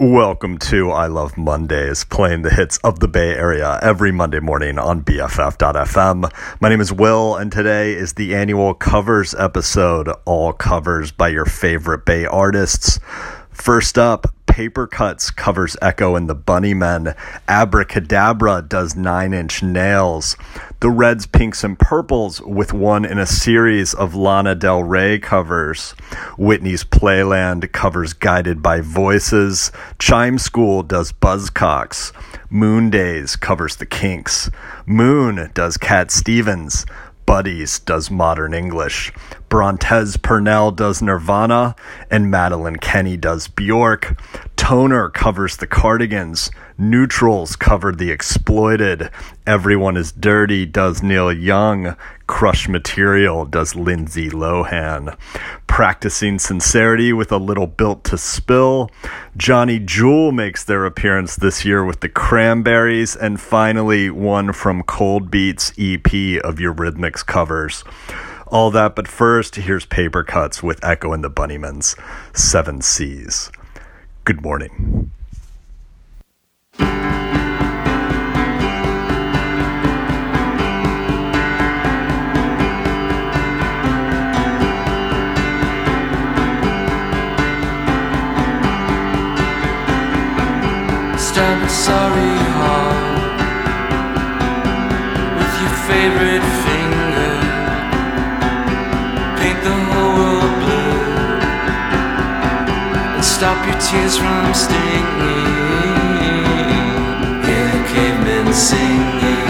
Welcome to I Love Mondays, playing the hits of the Bay Area every Monday morning on BFF.fm. My name is Will, and today is the annual covers episode, all covers by your favorite Bay artists. First up, Papercuts covers Echo and the Bunnymen. Abracadabra does Nine Inch Nails. The Reds, Pinks, and Purples with one in a series of Lana Del Rey covers. Whitney's Playland covers Guided by Voices. Chime School does Buzzcocks. Moon Daze covers The Kinks. Moon does Cat Stevens. Buddies does Modern English. Brontez Purnell does Nirvana. And Madeline Kenney does Bjork. Toner covers the Cardigans. Neutrals covered the Exploited. Everyone is Dirty does Neil Young. Crush Material does Lindsay Lohan. Practicing Sincerity with a Little Built to Spill. Johnny Jewel makes their appearance this year with the Cranberries. And finally, one from Cold Beats EP of Eurythmics covers. All that, but first, here's Papercuts with Echo and the Bunnymens. Seven Seas. Good morning. Favorite finger. Paint the whole world blue and stop your tears from stinging. Hear the cavemen singing.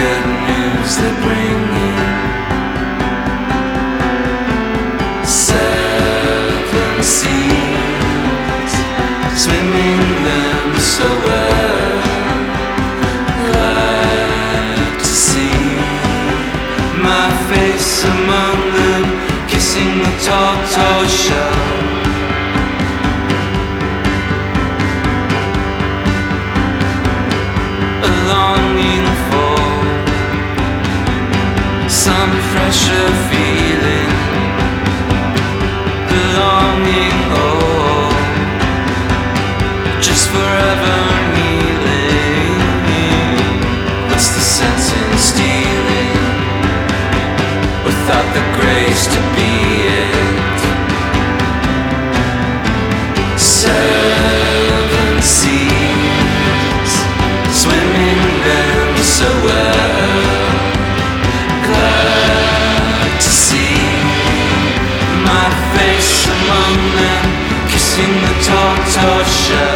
Good news they're bringing. Shell. A longing for some fresher feeling, oh, just forever kneeling. What's the sense in stealing without the grace to be Seven seas, swimming them so well. Glad to see my face among them, kissing the tartar shell.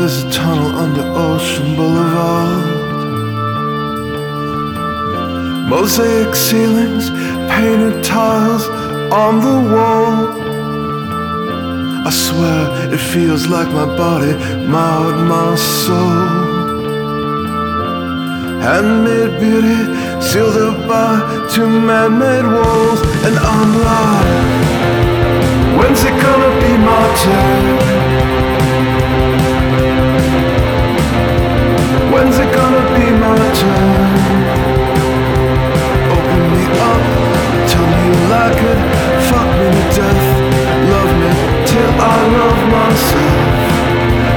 there's a tunnel under Ocean Boulevard? Mosaic ceilings, painted tiles on the wall. I swear it feels like my body marred my soul. Handmade beauty sealed up by two man-made walls, and I'm like, when's it gonna be my turn? When's it gonna be my turn? Open me up, tell me you like it, fuck me to death, love me till I love myself.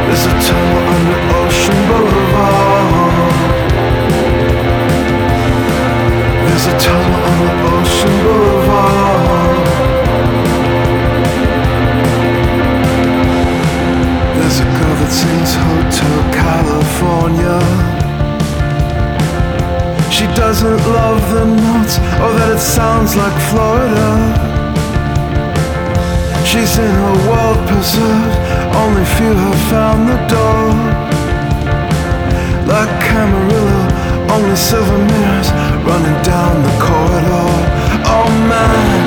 There's a tunnel under Ocean Boulevard. There's a tunnel under found the door. Like Camarillo, only silver mirrors running down the corridor. Oh man,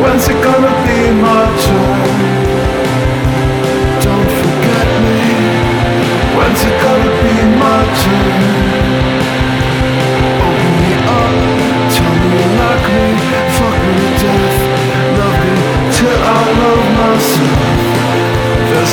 when's it gonna be my turn? don't forget me When's it gonna be my turn?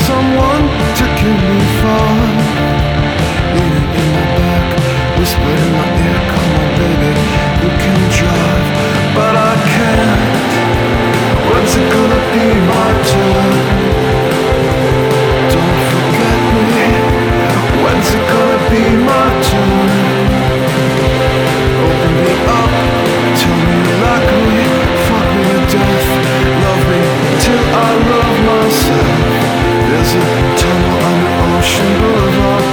see me fall. Leaning in my back, whisper in my ear, come on baby, you can drive, but I can't. When's it gonna be my turn? Don't forget me. When's it gonna be my turn? Open me up, tell me like me, fuck me to death, love me till I love myself. Tunnel on Ocean Boulevard.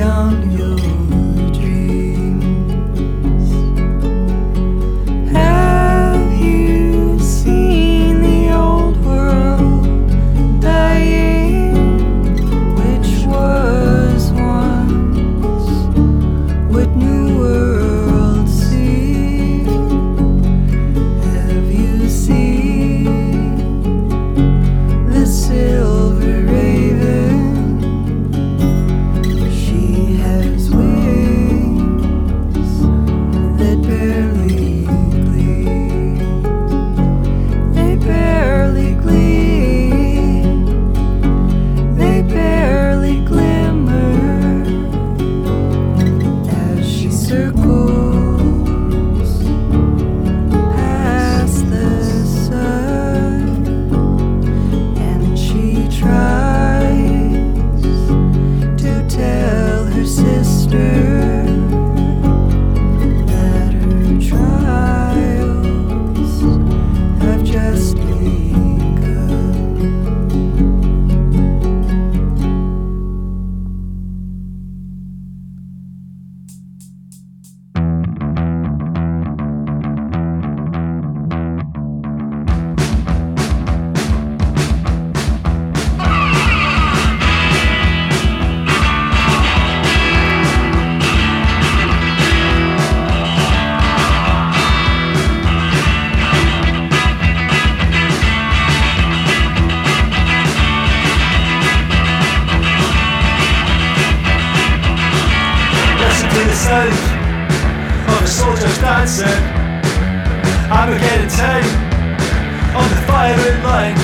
on you. private mic.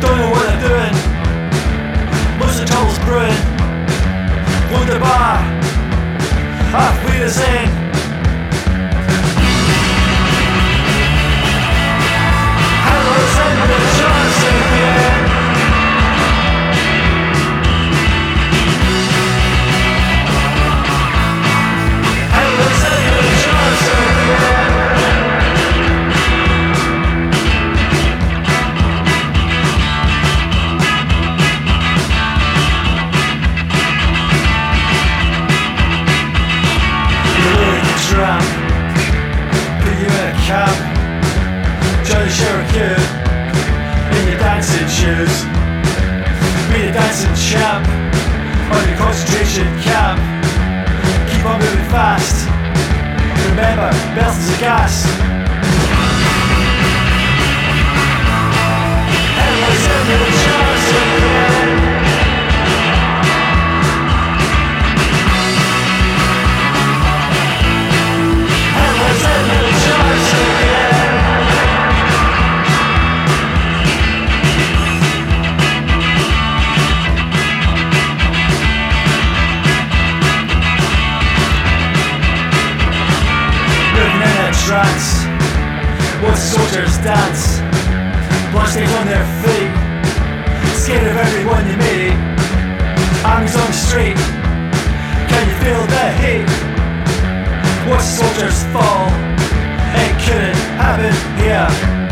Don't know what I'm doing. Most of the trouble's brewing. Wonder why I feel the same. shoes. Be a dancing champ or the concentration camp. Keep on moving fast. Remember, belts is a gas. Dance. Bloodstains on their feet. Scared of everyone you meet. Armies on the street. Can you feel the heat? Watch soldiers fall. It couldn't happen here.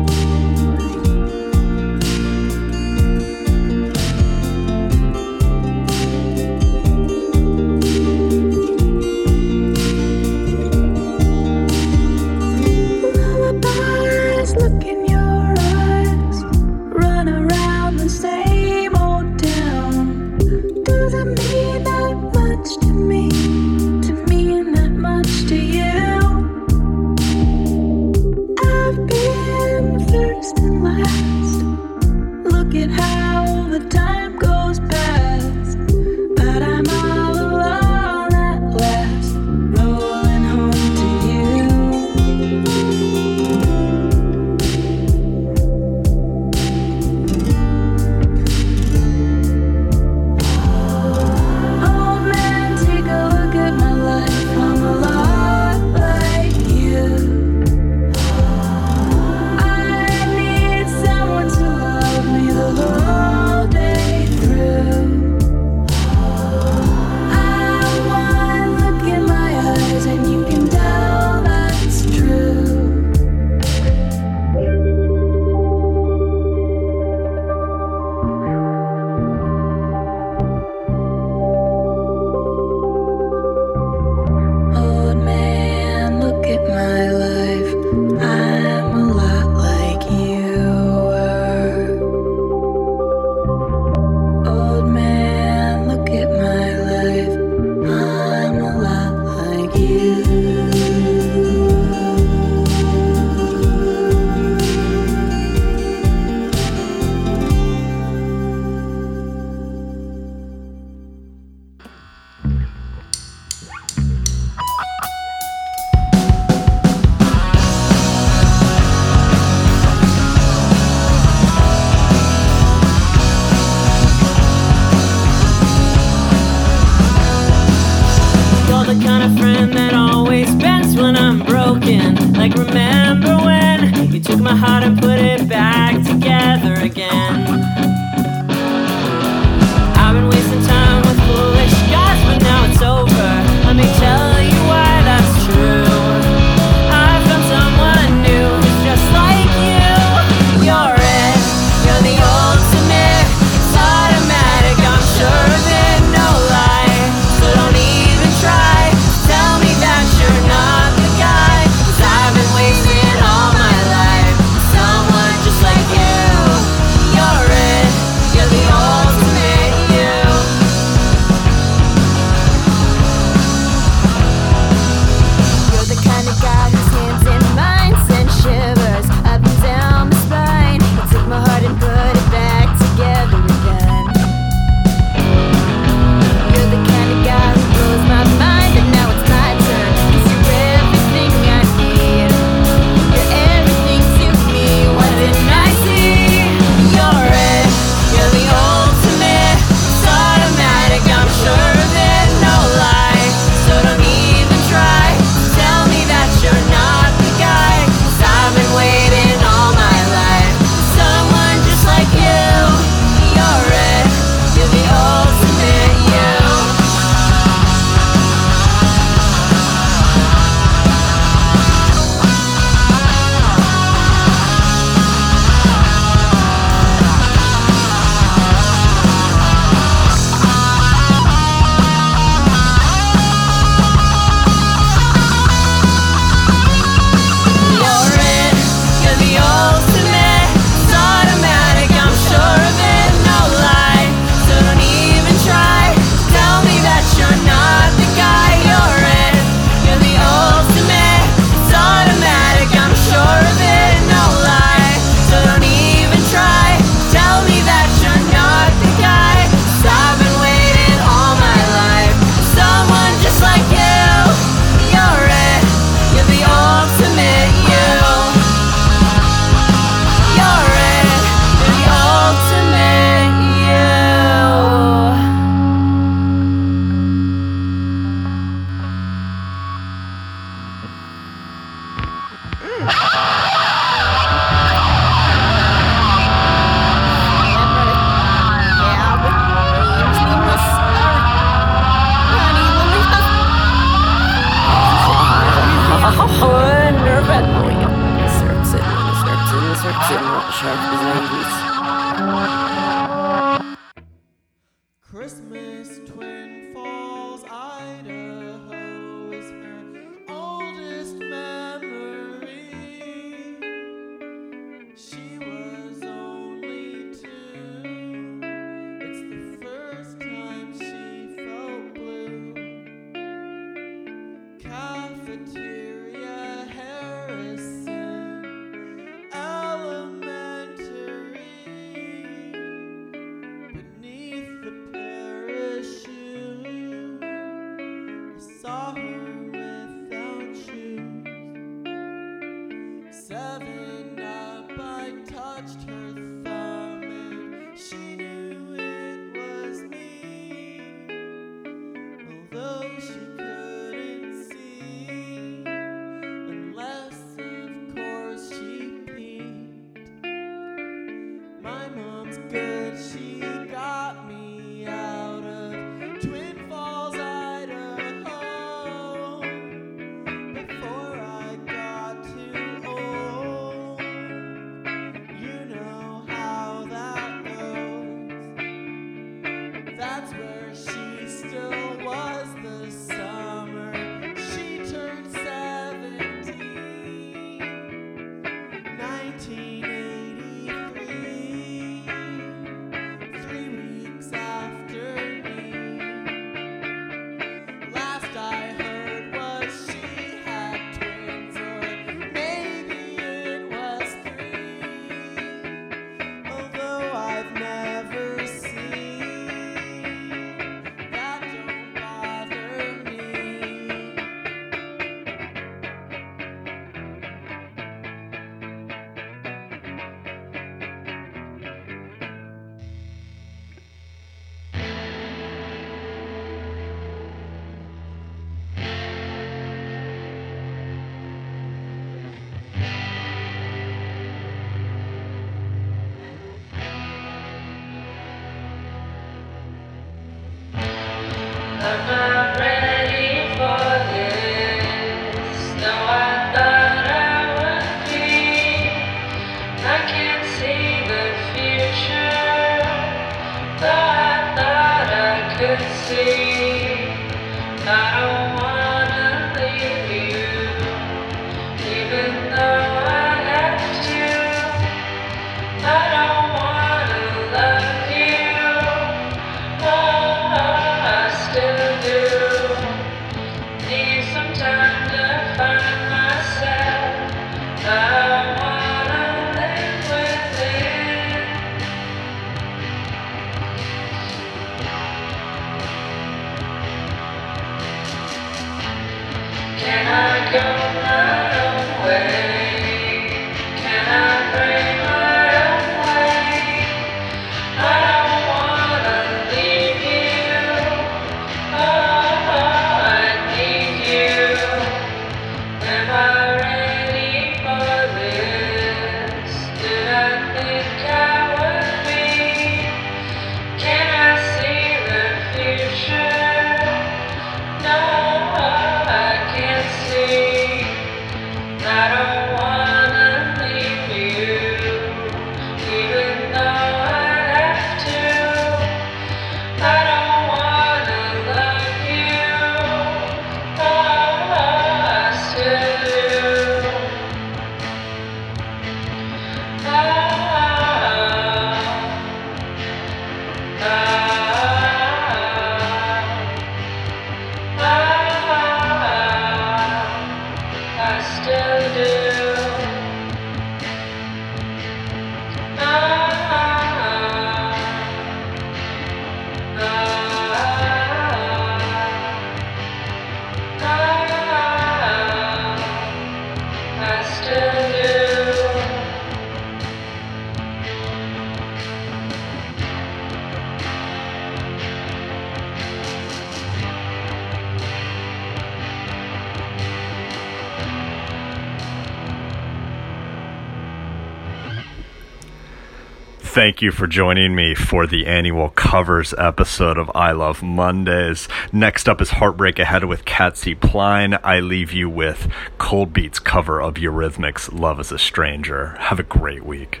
thank you for joining me for the annual covers episode of I Love Mondays. Next up is Heartbreak Ahead with Katsy Pline. I leave you with Cold Beat's cover of Eurythmics' Love is a Stranger. Have a great week.